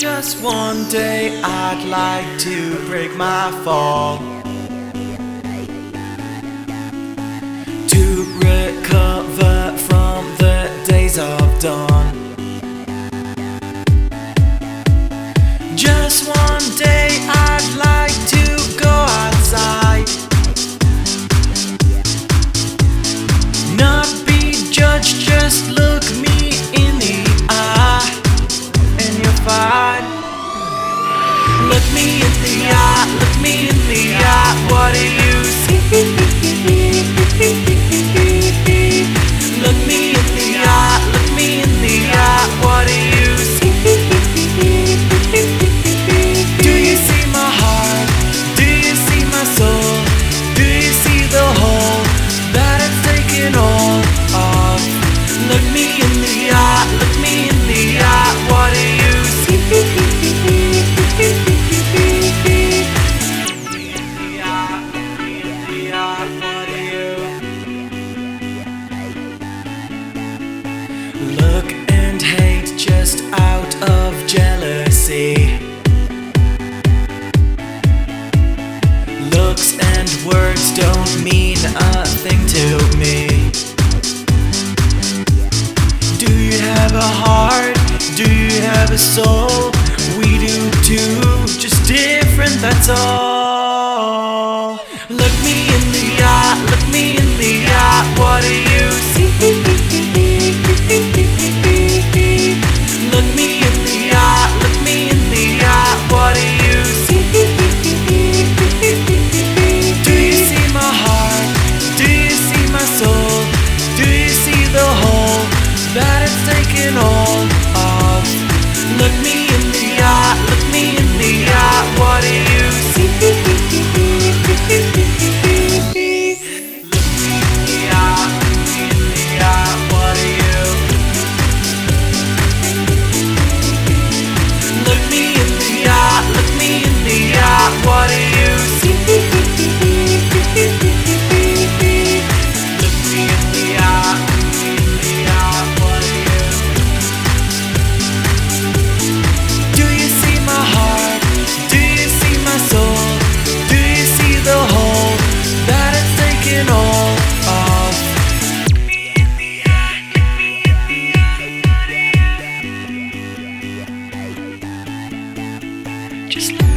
Just one day I'd like to break my fall. To recover from the days of dawn. Just one day. What you Look and hate just out of jealousy. Looks and words don't mean a thing to me. Do you have a heart? Do you have a soul? We do too, just different, that's all. Look me in the eye, look me in the eye, what are you? it's taking all. Just